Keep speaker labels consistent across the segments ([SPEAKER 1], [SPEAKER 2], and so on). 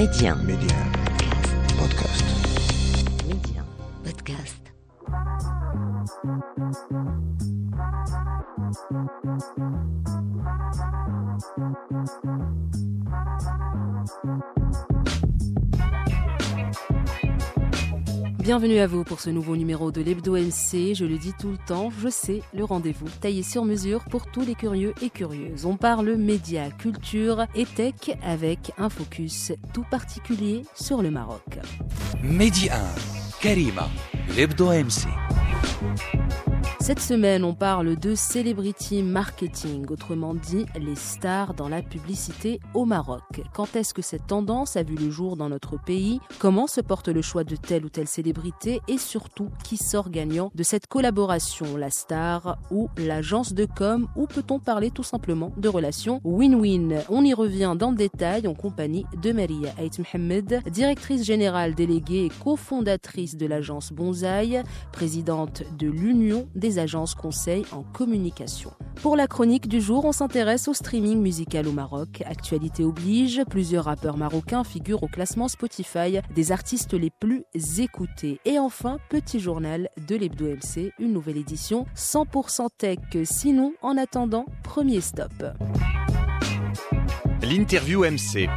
[SPEAKER 1] Média.
[SPEAKER 2] Podcast.
[SPEAKER 3] Bienvenue à vous pour ce nouveau numéro de l'Hebdo MC. Je le dis tout le temps, je sais, le rendez-vous taillé sur mesure pour tous les curieux et curieuses. On parle médias, culture et tech avec un focus tout particulier sur le Maroc.
[SPEAKER 4] Média 1, Karima, l'Hebdo MC.
[SPEAKER 3] Cette semaine, on parle de celebrity marketing, autrement dit les stars dans la publicité au Maroc. Quand est-ce que cette tendance a vu le jour dans notre pays? Comment se porte le choix de telle ou telle célébrité? Et surtout, qui sort gagnant de cette collaboration La star ou l'agence de com? Ou peut-on parler tout simplement de relations win-win? On y revient dans le détail en compagnie de Maria Ait Mohamed, directrice générale déléguée et cofondatrice de l'agence Bonsaï, présidente de l'Union des agences conseils en communication. Pour la chronique du jour, on s'intéresse au streaming musical au Maroc. Actualité oblige, plusieurs rappeurs marocains figurent au classement Spotify des artistes les plus écoutés. Et enfin, petit journal de l'Hebdo MC, une nouvelle édition 100% tech. Sinon, en attendant, premier stop.
[SPEAKER 5] L'interview MC.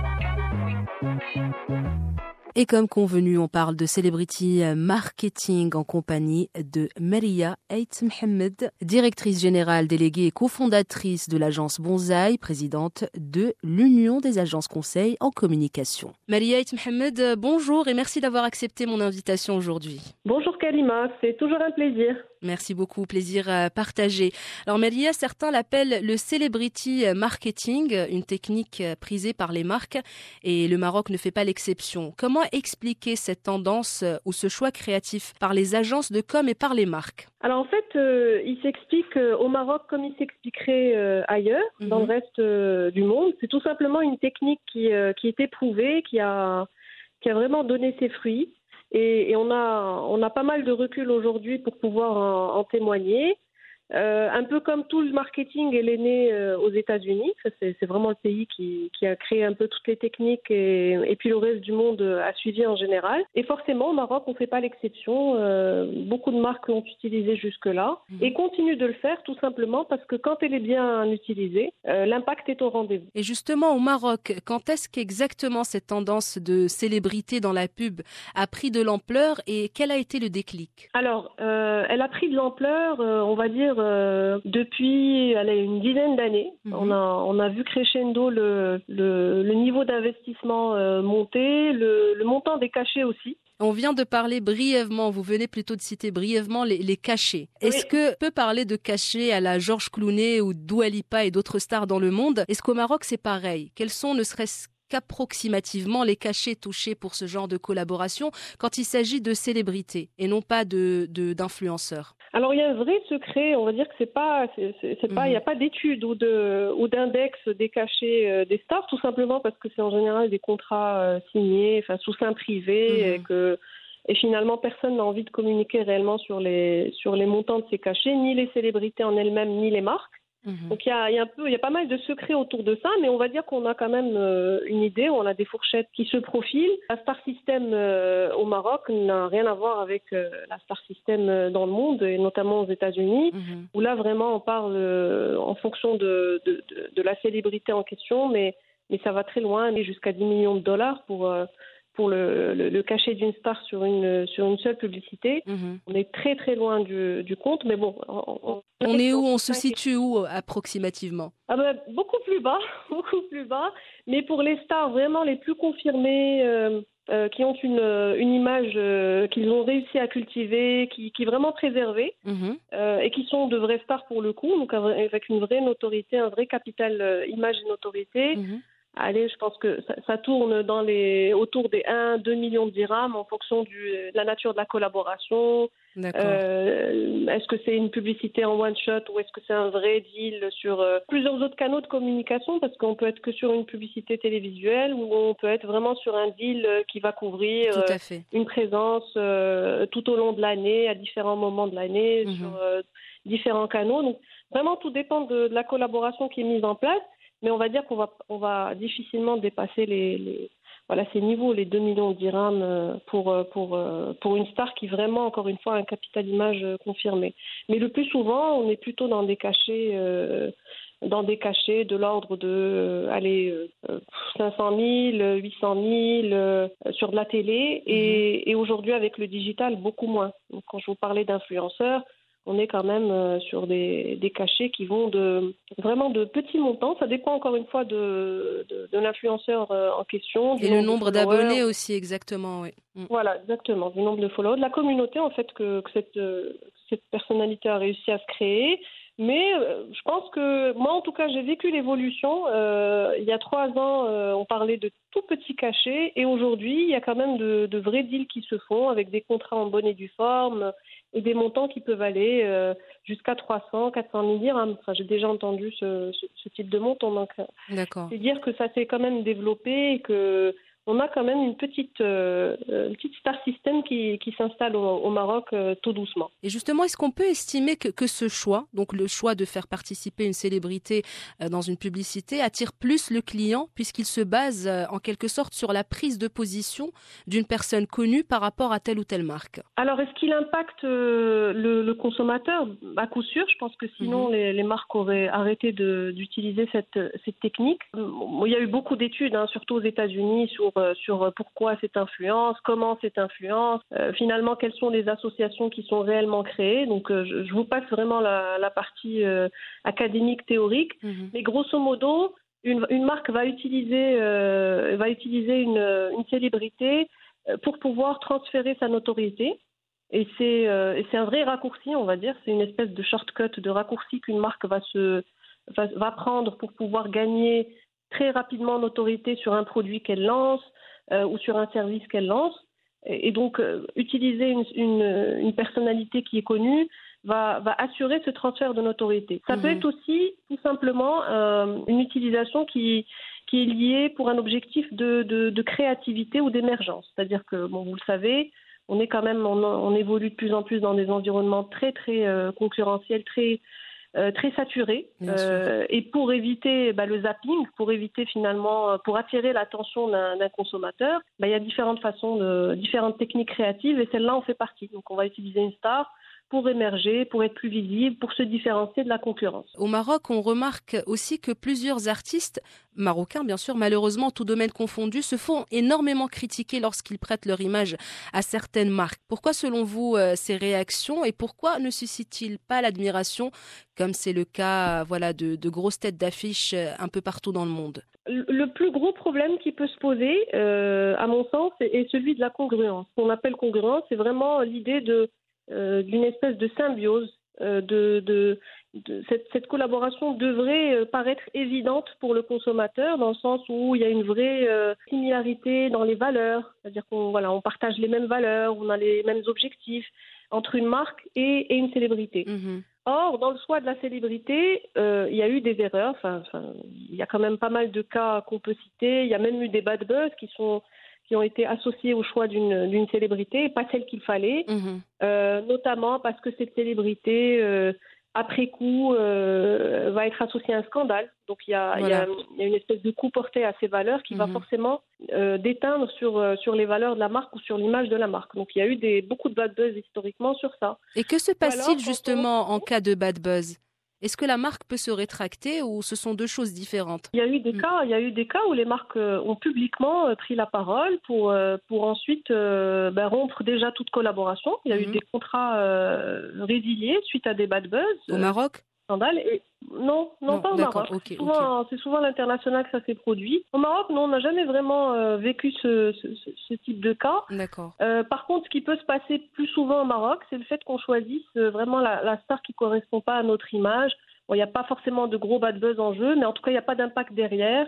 [SPEAKER 3] Et comme convenu, on parle de celebrity marketing en compagnie de Maria Ait Mohamed, directrice générale déléguée et cofondatrice de l'agence Bonsaï, présidente de l'Union des agences conseils en communication. Maria Ait Mohamed, bonjour et merci d'avoir accepté mon invitation aujourd'hui.
[SPEAKER 6] Bonjour Kalima, c'est toujours un plaisir.
[SPEAKER 3] Merci beaucoup, plaisir euh, partagé. Alors Maria, certains l'appellent le celebrity marketing, une technique euh, prisée par les marques, et le Maroc ne fait pas l'exception. Comment expliquer cette tendance euh, ou ce choix créatif par les agences de com et par les marques
[SPEAKER 6] Alors en fait, euh, il s'explique euh, au Maroc comme il s'expliquerait euh, ailleurs,
[SPEAKER 3] Mhm.
[SPEAKER 6] dans le reste du monde. C'est tout simplement une technique qui, qui est éprouvée, qui a, qui a vraiment donné ses fruits. Et, et on, a, on a pas mal de recul aujourd'hui pour pouvoir en, en témoigner. Euh, un peu comme tout le marketing, elle est née euh, aux États-Unis. C'est vraiment le pays qui, qui a créé un peu toutes les techniques et, et puis le reste du monde a suivi en général. Et forcément, au Maroc, on ne fait pas l'exception. Euh, beaucoup de marques l'ont utilisé jusque-là
[SPEAKER 3] Mhm.
[SPEAKER 6] et continuent de le faire tout simplement parce que quand elle est bien utilisée, l'impact est au rendez-vous.
[SPEAKER 3] Et justement, au Maroc, quand est-ce qu'exactement cette tendance de célébrité dans la pub a pris de l'ampleur et quel a été le déclic?
[SPEAKER 6] Alors, elle a pris de l'ampleur, on va dire, euh, depuis allez, une dizaine d'années.
[SPEAKER 3] Mhm.
[SPEAKER 6] On, a, on a vu crescendo le, le, le niveau d'investissement euh, monter, le, le montant des cachets aussi.
[SPEAKER 3] On vient de parler brièvement, vous venez plutôt de citer brièvement les, les cachets. Est-ce
[SPEAKER 6] Oui.
[SPEAKER 3] que peut parler de cachets à la Georges Clooney ou Dua Lipa et d'autres stars dans le monde? Est-ce qu'au Maroc c'est pareil? Quels sont ne serait-ce qu'approximativement les cachets touchés pour ce genre de collaboration quand il s'agit de célébrités et non pas de d'influenceurs
[SPEAKER 6] Alors il y a un vrai secret, on va dire que c'est pas, c'est, pas,
[SPEAKER 3] Mhm.
[SPEAKER 6] il n'y a pas d'études ou de ou d'index des cachets euh, des stars, tout simplement parce que c'est en général des contrats euh, signés, enfin sous sein privé,
[SPEAKER 3] Mhm.
[SPEAKER 6] et que et finalement personne n'a envie de communiquer réellement sur les sur les montants de ces cachets, ni les célébrités en elles-mêmes, ni les marques.
[SPEAKER 3] Mhm.
[SPEAKER 6] Donc il y a, y a un peu, il y a pas mal de secrets autour de ça, mais on va dire qu'on a quand même euh, une idée, on a des fourchettes qui se profilent. La star system euh, au Maroc n'a rien à voir avec euh, la star system dans le monde, et notamment aux États-Unis,
[SPEAKER 3] Mhm.
[SPEAKER 6] où là vraiment on parle en fonction de, de, de, de la célébrité en question, mais, mais ça va très loin, jusqu'à 10 millions de dollars pour, pour le, le, le cachet d'une star sur une, sur une seule publicité.
[SPEAKER 3] Mhm.
[SPEAKER 6] On est très très loin du, du compte, mais bon. On,
[SPEAKER 3] On est où On se situe où approximativement?
[SPEAKER 6] Ah ben, beaucoup plus bas, beaucoup plus bas. Mais pour les stars vraiment les plus confirmées, euh, euh, qui ont une, une image euh, qu'ils ont réussi à cultiver, qui, qui est vraiment préservée,
[SPEAKER 3] Mhm.
[SPEAKER 6] et qui sont de vraies stars pour le coup, donc avec une vraie notoriété, un vrai capital image et notoriété.
[SPEAKER 3] Mhm.
[SPEAKER 6] Allez, je pense que ça, ça tourne dans les, autour des 1-2 millions de dirhams en fonction du, de la nature de la collaboration,
[SPEAKER 3] D'accord.
[SPEAKER 6] euh, est-ce que c'est une publicité en one shot ou est-ce que c'est un vrai deal sur euh, plusieurs autres canaux de communication parce qu'on peut être que sur une publicité télévisuelle ou on peut être vraiment sur un deal euh, qui va couvrir euh, une présence tout au long de l'année, à différents moments de l'année,
[SPEAKER 3] Mhm.
[SPEAKER 6] sur différents canaux. Donc vraiment tout dépend de, de la collaboration qui est mise en place, mais on va dire qu'on va on va difficilement dépasser les, les voilà, ces niveaux, les 2 millions de dirhams pour, pour, pour une star qui vraiment, encore une fois, a un capital image confirmé. Mais le plus souvent, on est plutôt dans des cachets dans des cachets de l'ordre de euh, allez, 500 000, 800 000 sur de la télé et, et aujourd'hui avec le digital beaucoup moins. Donc, quand je vous parlais d'influenceurs, on est quand même euh, sur des, des, cachets qui vont de vraiment de petits montants. Ça dépend encore une fois de, de, de l'influenceur euh, en question.
[SPEAKER 3] Et le nombre d'abonnés aussi, exactement, oui.
[SPEAKER 6] Mm. Voilà, exactement, du nombre de followers, de la communauté en fait que, que cette, cette personnalité a réussi à se créer. Mais euh, je pense que moi, en tout cas, j'ai vécu l'évolution. Euh, il y a trois ans, euh, on parlait de tout petits cachets, et aujourd'hui, il y a quand même de, de, vrais deals qui se font avec des contrats en bonne et due forme et des montants qui peuvent aller euh, jusqu'à 300, 400 000 dirhams. Enfin, j'ai déjà entendu ce, ce, ce, type de montant. Donc, c'est dire que ça s'est quand même développé et que on a quand même une petite, euh, une petite star system qui, qui s'installe au, au, Maroc euh, tout doucement.
[SPEAKER 3] Et justement, est-ce qu'on peut estimer que, que, ce choix, donc le choix de faire participer une célébrité euh, dans une publicité, attire plus le client puisqu'il se base en quelque sorte sur la prise de position d'une personne connue par rapport à telle ou telle marque?
[SPEAKER 6] Alors, est-ce qu'il impacte le, le, consommateur? À coup sûr, je pense que sinon mmh. les, les, marques auraient arrêté d'utiliser cette, cette technique. Il y a eu beaucoup d'études, hein, surtout aux États-Unis, sur sur pourquoi cette influence, comment cette influence, euh, finalement quelles sont les associations qui sont réellement créées. Donc euh, je, je, vous passe vraiment la, la partie académique théorique, mmh. mais grosso modo, une, une marque va utiliser va utiliser une, une célébrité pour pouvoir transférer sa notoriété. Et c'est euh, un vrai raccourci, on va dire. C'est une espèce de shortcut, de raccourci qu'une marque va, se, va, va, prendre pour pouvoir gagner très rapidement en autorité sur un produit qu'elle lance euh, ou sur un service qu'elle lance. Et, et donc, euh, utiliser une, une, une, personnalité qui est connue va, va, assurer ce transfert de notoriété. Ça mmh. peut être aussi tout simplement euh, une utilisation qui, qui est liée pour un objectif de, de, de créativité ou d'émergence. C'est-à-dire que, bon, vous le savez, on est quand même, on, on, évolue de plus en plus dans des environnements très très concurrentiels, très euh, très saturé. Euh, et pour éviter bah, le zapping, pour éviter finalement, euh, pour attirer l'attention d'un consommateur, bah, il y a différentes façons, de, différentes techniques créatives et celle-là en fait partie. Donc on va utiliser une star pour émerger, pour être plus visible, pour se différencier de la concurrence.
[SPEAKER 3] Au Maroc, on remarque aussi que plusieurs artistes marocains, bien sûr, malheureusement, tout domaine confondu, se font énormément critiquer lorsqu'ils prêtent leur image à certaines marques. Pourquoi, selon vous, euh, ces réactions et pourquoi ne suscitent-ils pas l'admiration, comme c'est le cas voilà, de, de grosses têtes d'affiches euh, un peu partout dans le monde?
[SPEAKER 6] Le plus gros problème qui peut se poser, euh, à mon sens, est celui de la congruence. Ce qu'on appelle congruence, c'est vraiment l'idée de euh, d'une espèce de symbiose. Euh, de, de, de cette, cette, collaboration devrait euh, paraître évidente pour le consommateur dans le sens où il y a une vraie similarité dans les valeurs, c'est-à-dire qu'on voilà, on partage les mêmes valeurs, on a les mêmes objectifs entre une marque et, et une célébrité. Mmh. Or, dans le choix de la célébrité, euh, il y a eu des erreurs. Enfin, enfin, il y a quand même pas mal de cas qu'on peut citer. Il y a même eu des bad buzz qui sont qui ont été associées au choix d'une célébrité et pas celle qu'il fallait, mmh. euh, notamment parce que cette célébrité, euh, après coup, euh, va être associée à un scandale. Donc il y, a, voilà. il y, a, une espèce de coup porté à ces valeurs qui mmh. va forcément euh, déteindre sur, sur les valeurs de la marque ou sur l'image de la marque. Donc il y a eu des, beaucoup de bad buzz historiquement sur ça.
[SPEAKER 3] Et que se passe-t-il justement on... en cas de bad buzz? Est-ce que la marque peut se rétracter ou ce sont deux choses différentes?
[SPEAKER 6] Il y a eu des mm. cas, il y a eu des cas où les marques euh, ont publiquement euh, pris la parole pour euh, pour ensuite ben, rompre déjà toute collaboration. Il y a mm eu des contrats euh, résiliés suite à des bad buzz.
[SPEAKER 3] Au Maroc?
[SPEAKER 6] Scandale. Et non, non, non pas au Maroc. Okay, souvent, okay. C'est souvent l'international que ça s'est produit. Au Maroc, non, on n'a jamais vraiment euh, vécu ce, ce, ce, type de cas. Euh, par contre, ce qui peut se passer plus souvent au Maroc, c'est le fait qu'on choisisse euh, vraiment la, la, star qui correspond pas à notre image. Bon, il n'y a pas forcément de gros bad buzz en jeu, mais en tout cas, il n'y a pas d'impact derrière.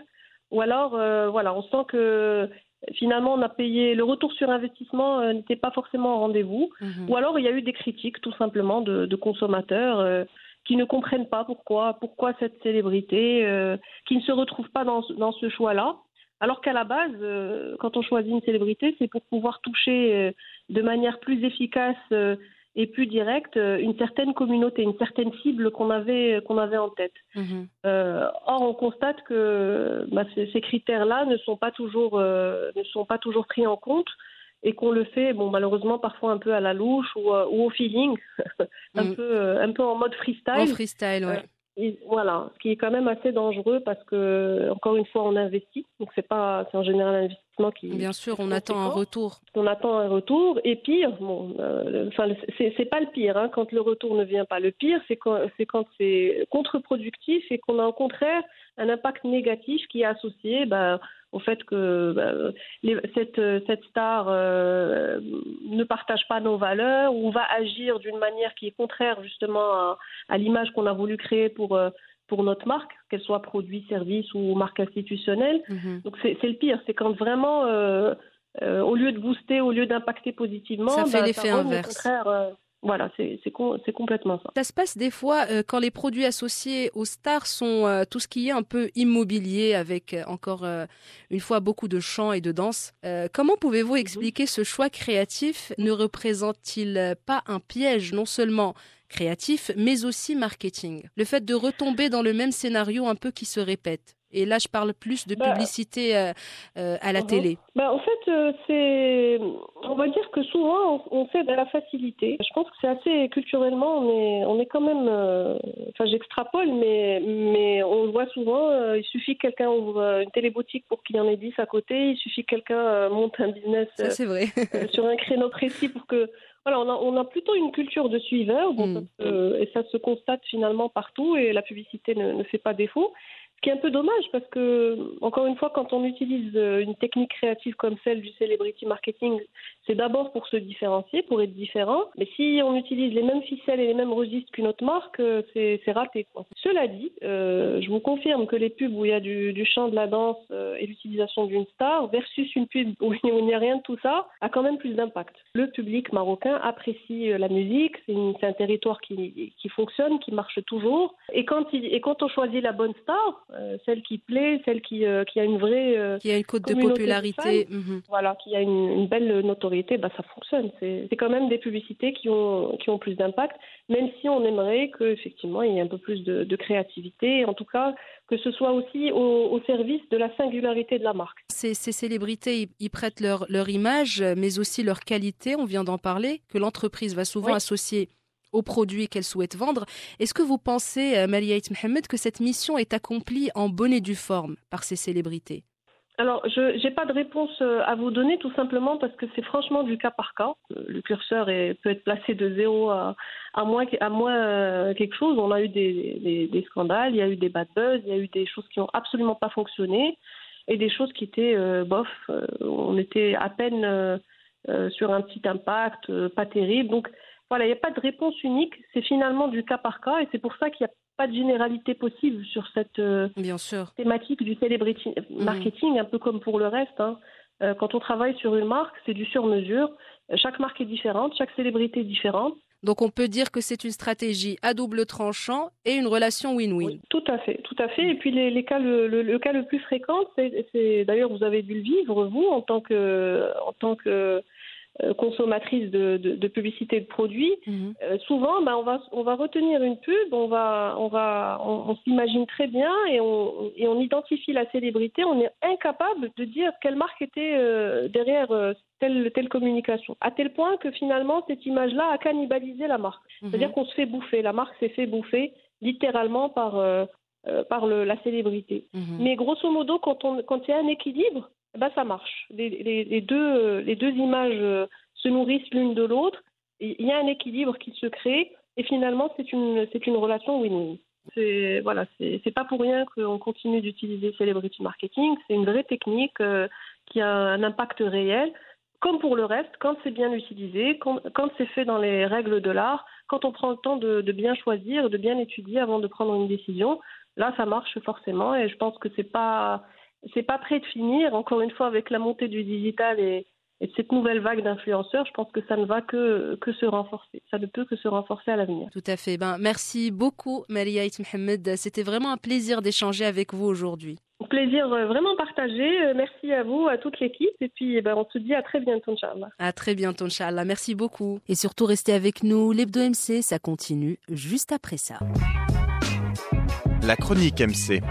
[SPEAKER 6] Ou alors, euh, voilà, on sent que finalement on a payé le retour sur investissement euh, n'était pas forcément au rendez-vous. -hmm. Ou alors il y a eu des critiques tout simplement de, de consommateurs euh, qui ne comprennent pas pourquoi, pourquoi cette célébrité, euh, qui ne se retrouvent pas dans, dans ce choix-là. Alors qu'à la base, euh, quand on choisit une célébrité, c'est pour pouvoir toucher euh, de manière plus efficace et plus direct une certaine communauté, une certaine cible qu'on avait, qu'on avait en tête.
[SPEAKER 7] Mhm.
[SPEAKER 6] or, on constate que bah, ces, ces critères-là ne sont pas toujours ne sont pas toujours pris en compte et qu'on le fait, bon, malheureusement, parfois un peu à la louche ou, ou au feeling, un,
[SPEAKER 7] Mm.
[SPEAKER 6] peu, un peu en mode freestyle.
[SPEAKER 7] En freestyle, ouais.
[SPEAKER 6] Et voilà, ce qui est quand même assez dangereux parce que, encore une fois, on investit. Donc, c'est pas, c'est en général un investissement qui.
[SPEAKER 7] Bien sûr, on attend un retour.
[SPEAKER 6] On attend un retour. Et pire, bon, euh, enfin, c'est, c'est pas le pire, hein, quand le retour ne vient pas. Le pire, c'est quand c'est, quand c'est contre-productif et qu'on a au contraire un impact négatif qui est associé, bah, au fait que bah, les- cette, cette star euh, ne partage pas nos valeurs ou va agir d'une manière qui est contraire justement à, à l'image qu'on a voulu créer pour, euh, pour notre marque, qu'elle soit produit, service ou marque institutionnelle.
[SPEAKER 7] Mhm.
[SPEAKER 6] Donc c'est le pire, c'est quand vraiment, euh, au lieu de booster, au lieu d'impacter positivement,
[SPEAKER 7] Ça fait
[SPEAKER 6] bah,
[SPEAKER 7] l'effet
[SPEAKER 6] rogne, au
[SPEAKER 7] inverse.
[SPEAKER 6] contraire, voilà, c'est c'est com- c'est complètement ça.
[SPEAKER 7] Ça se passe des fois euh, quand les produits associés aux stars sont euh, tout ce qui est un peu immobilier avec euh, encore une fois beaucoup de chant et de danse. Comment pouvez-vous expliquer ce choix créatif? Ne représente-t-il pas un piège non seulement créatif mais aussi marketing? Le fait de retomber dans le même scénario un peu qui se répète. Et là, je parle plus de
[SPEAKER 6] Bah,
[SPEAKER 7] publicité euh, euh, à la
[SPEAKER 6] Mhm.
[SPEAKER 7] télé.
[SPEAKER 6] Bah, en fait, euh, c'est, on va dire que souvent on, on cède à la facilité. Je pense que c'est assez culturellement, on est, on est quand même, enfin j'extrapole, mais, mais on le voit souvent. il suffit que quelqu'un ouvre une téléboutique pour qu'il y en ait 10 à côté. Il suffit que quelqu'un monte un business
[SPEAKER 7] Ça, c'est vrai.
[SPEAKER 6] sur un créneau précis pour que voilà on a, on a plutôt une culture de suiveur
[SPEAKER 7] Mm.
[SPEAKER 6] et ça se constate finalement partout et la publicité ne, ne fait pas défaut qui est un peu dommage parce que encore une fois quand on utilise euh, une technique créative comme celle du celebrity marketing c'est d'abord pour se différencier pour être différent mais si on utilise les mêmes ficelles et les mêmes registres qu'une autre marque euh, c'est raté cela dit euh, je vous confirme que les pubs où il y a du, chant de la danse et l'utilisation d'une star versus une pub où il n'y a rien de tout ça a quand même plus d'impact. Le public marocain apprécie la musique, c'est un territoire qui, fonctionne, qui marche toujours. Et quand, et quand on choisit la bonne star, euh, celle qui plaît, celle qui, euh, qui a une vraie, euh,
[SPEAKER 7] Qui a une cote de popularité. Mhm.
[SPEAKER 6] voilà, qui a une, une belle notoriété, bah ça fonctionne. C'est quand même des publicités qui ont, qui ont plus d'impact, même si on aimerait qu'effectivement il y ait un peu plus de, de créativité, en tout cas que ce soit aussi au, au service de la singularité de la marque.
[SPEAKER 7] Ces, ces célébrités, ils, ils prêtent leur, leur image, mais aussi leur qualité, on vient d'en parler, que l'entreprise va souvent
[SPEAKER 6] Oui.
[SPEAKER 7] associer aux produits qu'elle souhaite vendre. Est-ce que vous pensez, euh, Maliaït Mohamed, que cette mission est accomplie en bonne et due forme par ces célébrités?
[SPEAKER 6] Alors, je n'ai pas de réponse euh, à vous donner, tout simplement parce que c'est franchement du cas par cas. Euh, Le curseur peut être placé de zéro à, moins, quelque chose. On a eu des, scandales, il y a eu des bad buzz, il y a eu des choses qui n'ont absolument pas fonctionné et des choses qui étaient bof. On était à peine sur un petit impact, pas terrible. Donc, voilà, il n'y a pas de réponse unique. C'est finalement du cas par cas et c'est pour ça qu'il n'y a pas de généralité possible sur cette. euh,
[SPEAKER 7] Bien sûr.
[SPEAKER 6] thématique du celebrity marketing, un peu comme pour le reste. hein. Euh, quand on travaille sur une marque, c'est du sur-mesure. Chaque marque est différente, chaque célébrité est différente.
[SPEAKER 7] Donc on peut dire que c'est une stratégie à double tranchant et une relation win-win.
[SPEAKER 6] Oui, tout à fait, tout à fait. Et puis les, les cas, le, le- le cas le plus fréquent, c'est, d'ailleurs vous avez dû le vivre vous en tant que, en tant que consommatrice de, de, de publicité de produits.
[SPEAKER 7] Mhm.
[SPEAKER 6] Euh, souvent, ben, on, va, on va retenir une pub, on, va, on, va, on, on s'imagine très bien et on, et on identifie la célébrité. On est incapable de dire quelle marque était euh, derrière euh, telle, telle communication. À tel point que finalement, cette image-là a cannibalisé la marque. C'est-à-dire
[SPEAKER 7] Mhm.
[SPEAKER 6] qu'on se fait bouffer. La marque s'est fait bouffer littéralement par, euh, euh, par le- la célébrité.
[SPEAKER 7] Mhm.
[SPEAKER 6] Mais grosso modo, quand il y a un équilibre, ben ça marche. Les, les- deux les deux images euh, se nourrissent l'une de l'autre. Il y a un équilibre qui se crée et finalement c'est une c'est une relation win-win. C'est voilà, c'est c'est pas pour rien qu'on continue d'utiliser celebrity marketing. C'est une vraie technique euh, qui a un impact réel. Comme pour le reste, quand c'est bien utilisé, quand, quand c'est fait dans les règles de l'art, quand on prend le temps de, de bien choisir, de bien étudier avant de prendre une décision, là ça marche forcément et je pense que c'est pas c'est pas prêt de finir encore une fois avec la montée du digital et, Et cette nouvelle vague d'influenceurs, je pense que ça ne va que, que se renforcer. Ça ne peut que se renforcer à l'avenir.
[SPEAKER 3] Tout à fait. Ben, merci beaucoup, Maria Mohamed. C'était vraiment un plaisir d'échanger avec vous aujourd'hui.
[SPEAKER 6] Plaisir euh, vraiment partagé. Euh, merci à vous, à toute l'équipe. Et puis, eh ben, on se dit à très bientôt, Inch'Allah.
[SPEAKER 3] À très bientôt, Inch'Allah. Merci beaucoup. Et surtout, restez avec nous. L'Hebdo MC, ça continue juste après ça.
[SPEAKER 2] La chronique MC.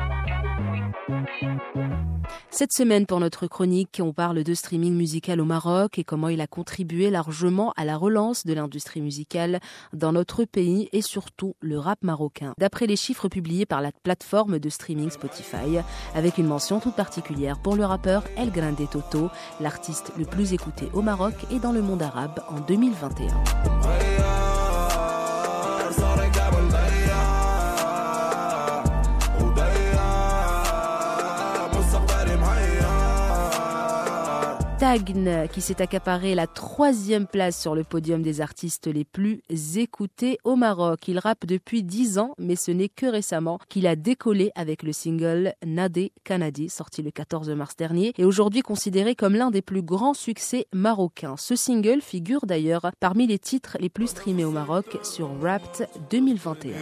[SPEAKER 3] Cette semaine, pour notre chronique, on parle de streaming musical au Maroc et comment il a contribué largement à la relance de l'industrie musicale dans notre pays et surtout le rap marocain. D'après les chiffres publiés par la plateforme de streaming Spotify, avec une mention toute particulière pour le rappeur El Grande Toto, l'artiste le plus écouté au Maroc et dans le monde arabe en 2021. Tagn qui s'est accaparé la troisième place sur le podium des artistes les plus écoutés au Maroc. Il rappe depuis dix ans, mais ce n'est que récemment qu'il a décollé avec le single Nadé Kanadi, sorti le 14 mars dernier, et aujourd'hui considéré comme l'un des plus grands succès marocains. Ce single figure d'ailleurs parmi les titres les plus streamés au Maroc sur Wrapped 2021.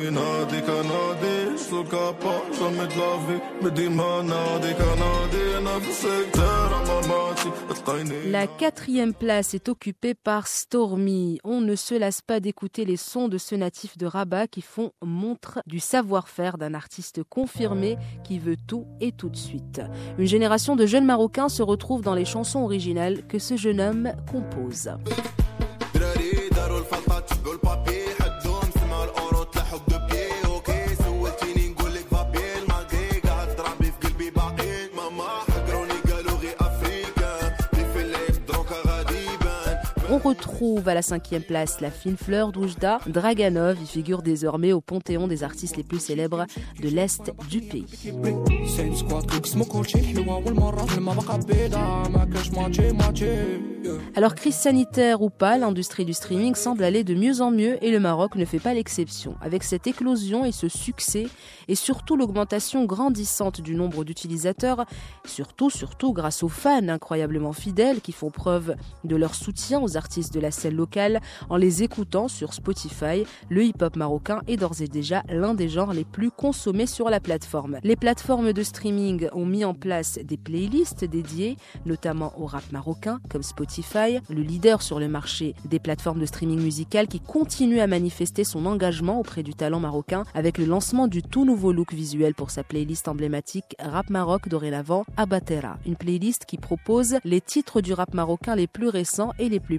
[SPEAKER 3] La quatrième place est occupée par Stormy. On ne se lasse pas d'écouter les sons de ce natif de Rabat qui font montre du savoir-faire d'un artiste confirmé qui veut tout et tout de suite. Une génération de jeunes Marocains se retrouve dans les chansons originales que ce jeune homme compose. On retrouve à la cinquième place la fine fleur d'Oujda. Draganov y figure désormais au panthéon des artistes les plus célèbres de l'Est du pays. Alors crise sanitaire ou pas, l'industrie du streaming semble aller de mieux en mieux et le Maroc ne fait pas l'exception. Avec cette éclosion et ce succès et surtout l'augmentation grandissante du nombre d'utilisateurs, surtout surtout grâce aux fans incroyablement fidèles qui font preuve de leur soutien aux artistes de la scène locale en les écoutant sur Spotify, le hip-hop marocain est d'ores et déjà l'un des genres les plus consommés sur la plateforme. Les plateformes de streaming ont mis en place des playlists dédiées, notamment au rap marocain comme Spotify le leader sur le marché des plateformes de streaming musical qui continue à manifester son engagement auprès du talent marocain avec le lancement du tout nouveau look visuel pour sa playlist emblématique Rap Maroc dorénavant Abatera, une playlist qui propose les titres du rap marocain les plus récents et les plus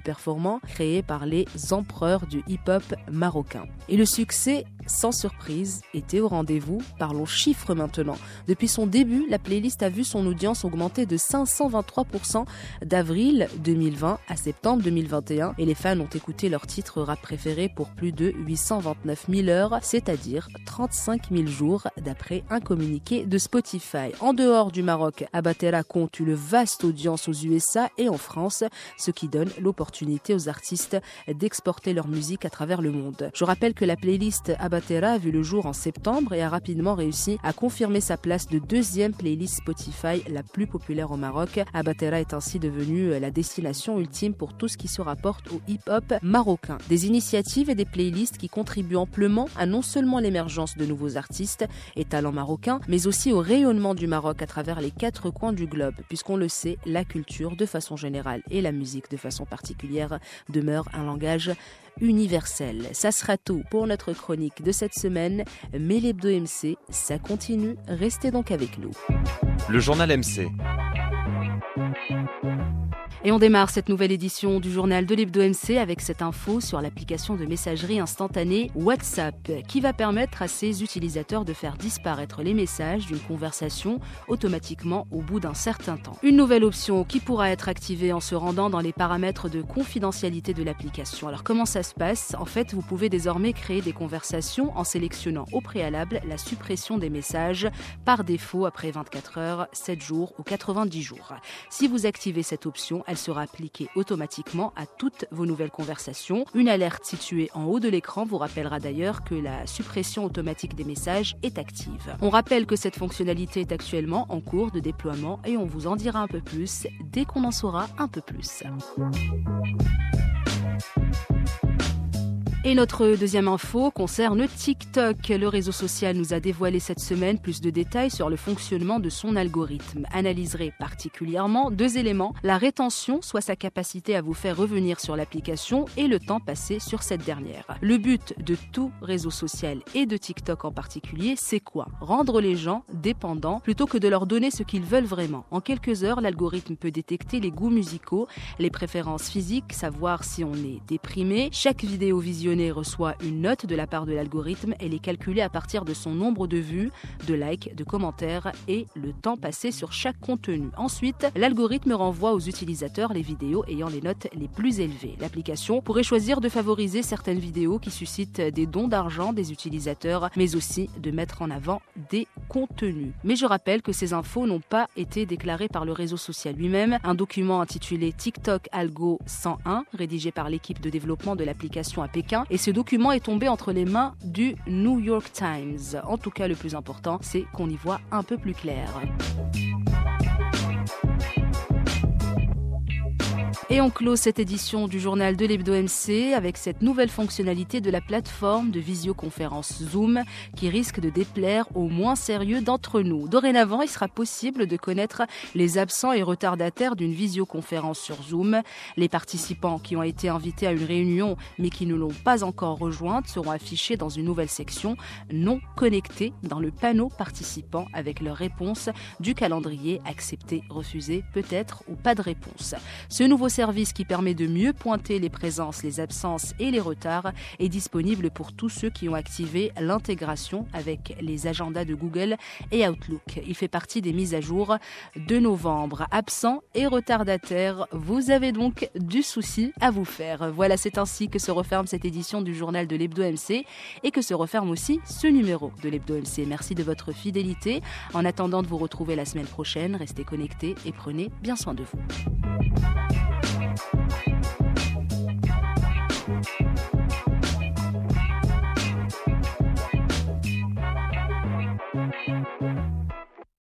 [SPEAKER 3] créés par les empereurs du hip-hop marocain. Et le succès sans surprise, était au rendez-vous. Parlons chiffres maintenant. Depuis son début, la playlist a vu son audience augmenter de 523% d'avril 2020 à septembre 2021 et les fans ont écouté leur titre rap préféré pour plus de 829 000 heures, c'est-à-dire 35 000 jours d'après un communiqué de Spotify. En dehors du Maroc, Abatera compte une vaste audience aux USA et en France, ce qui donne l'opportunité aux artistes d'exporter leur musique à travers le monde. Je rappelle que la playlist Abatera a vu le jour en septembre et a rapidement réussi à confirmer sa place de deuxième playlist Spotify la plus populaire au Maroc. Abatera est ainsi devenue la destination ultime pour tout ce qui se rapporte au hip-hop marocain. Des initiatives et des playlists qui contribuent amplement à non seulement l'émergence de nouveaux artistes et talents marocains, mais aussi au rayonnement du Maroc à travers les quatre coins du globe, puisqu'on le sait, la culture de façon générale et la musique de façon particulière demeure un langage universel. Ça sera tout pour notre chronique de cette semaine, mais l'hebdo MC, ça continue, restez donc avec nous.
[SPEAKER 2] Le journal MC.
[SPEAKER 3] Et on démarre cette nouvelle édition du journal de l'Hebdo MC avec cette info sur l'application de messagerie instantanée WhatsApp qui va permettre à ses utilisateurs de faire disparaître les messages d'une conversation automatiquement au bout d'un certain temps. Une nouvelle option qui pourra être activée en se rendant dans les paramètres de confidentialité de l'application. Alors comment ça se passe? En fait, vous pouvez désormais créer des conversations en sélectionnant au préalable la suppression des messages par défaut après 24 heures, 7 jours ou 90 jours. Si vous activez cette option, sera appliquée automatiquement à toutes vos nouvelles conversations. Une alerte située en haut de l'écran vous rappellera d'ailleurs que la suppression automatique des messages est active. On rappelle que cette fonctionnalité est actuellement en cours de déploiement et on vous en dira un peu plus dès qu'on en saura un peu plus. Et notre deuxième info concerne TikTok. Le réseau social nous a dévoilé cette semaine plus de détails sur le fonctionnement de son algorithme. Analyserait particulièrement deux éléments, la rétention, soit sa capacité à vous faire revenir sur l'application, et le temps passé sur cette dernière. Le but de tout réseau social et de TikTok en particulier, c'est quoi? Rendre les gens dépendants plutôt que de leur donner ce qu'ils veulent vraiment. En quelques heures, l'algorithme peut détecter les goûts musicaux, les préférences physiques, savoir si on est déprimé. Chaque vidéo visionnée reçoit une note de la part de l'algorithme. Elle est calculée à partir de son nombre de vues, de likes, de commentaires et le temps passé sur chaque contenu. Ensuite, l'algorithme renvoie aux utilisateurs les vidéos ayant les notes les plus élevées. L'application pourrait choisir de favoriser certaines vidéos qui suscitent des dons d'argent des utilisateurs, mais aussi de mettre en avant des contenus. Mais je rappelle que ces infos n'ont pas été déclarées par le réseau social lui-même. Un document intitulé TikTok Algo 101, rédigé par l'équipe de développement de l'application à Pékin, et ce document est tombé entre les mains du New York Times. En tout cas, le plus important, c'est qu'on y voit un peu plus clair. Et on clôt cette édition du journal de l'Hebdo MC avec cette nouvelle fonctionnalité de la plateforme de visioconférence Zoom qui risque de déplaire aux moins sérieux d'entre nous. Dorénavant, il sera possible de connaître les absents et retardataires d'une visioconférence sur Zoom. Les participants qui ont été invités à une réunion mais qui ne l'ont pas encore rejointe seront affichés dans une nouvelle section non connectés dans le panneau participant avec leur réponse du calendrier accepté, refusé, peut-être ou pas de réponse. Ce nouveau service qui permet de mieux pointer les présences, les absences et les retards est disponible pour tous ceux qui ont activé l'intégration avec les agendas de Google et Outlook. Il fait partie des mises à jour de novembre. Absent et retardataire, vous avez donc du souci à vous faire. Voilà, c'est ainsi que se referme cette édition du journal de l'Hebdo MC et que se referme aussi ce numéro de l'Hebdo MC. Merci de votre fidélité. En attendant de vous retrouver la semaine prochaine, restez connectés et prenez bien soin de vous. Thank you.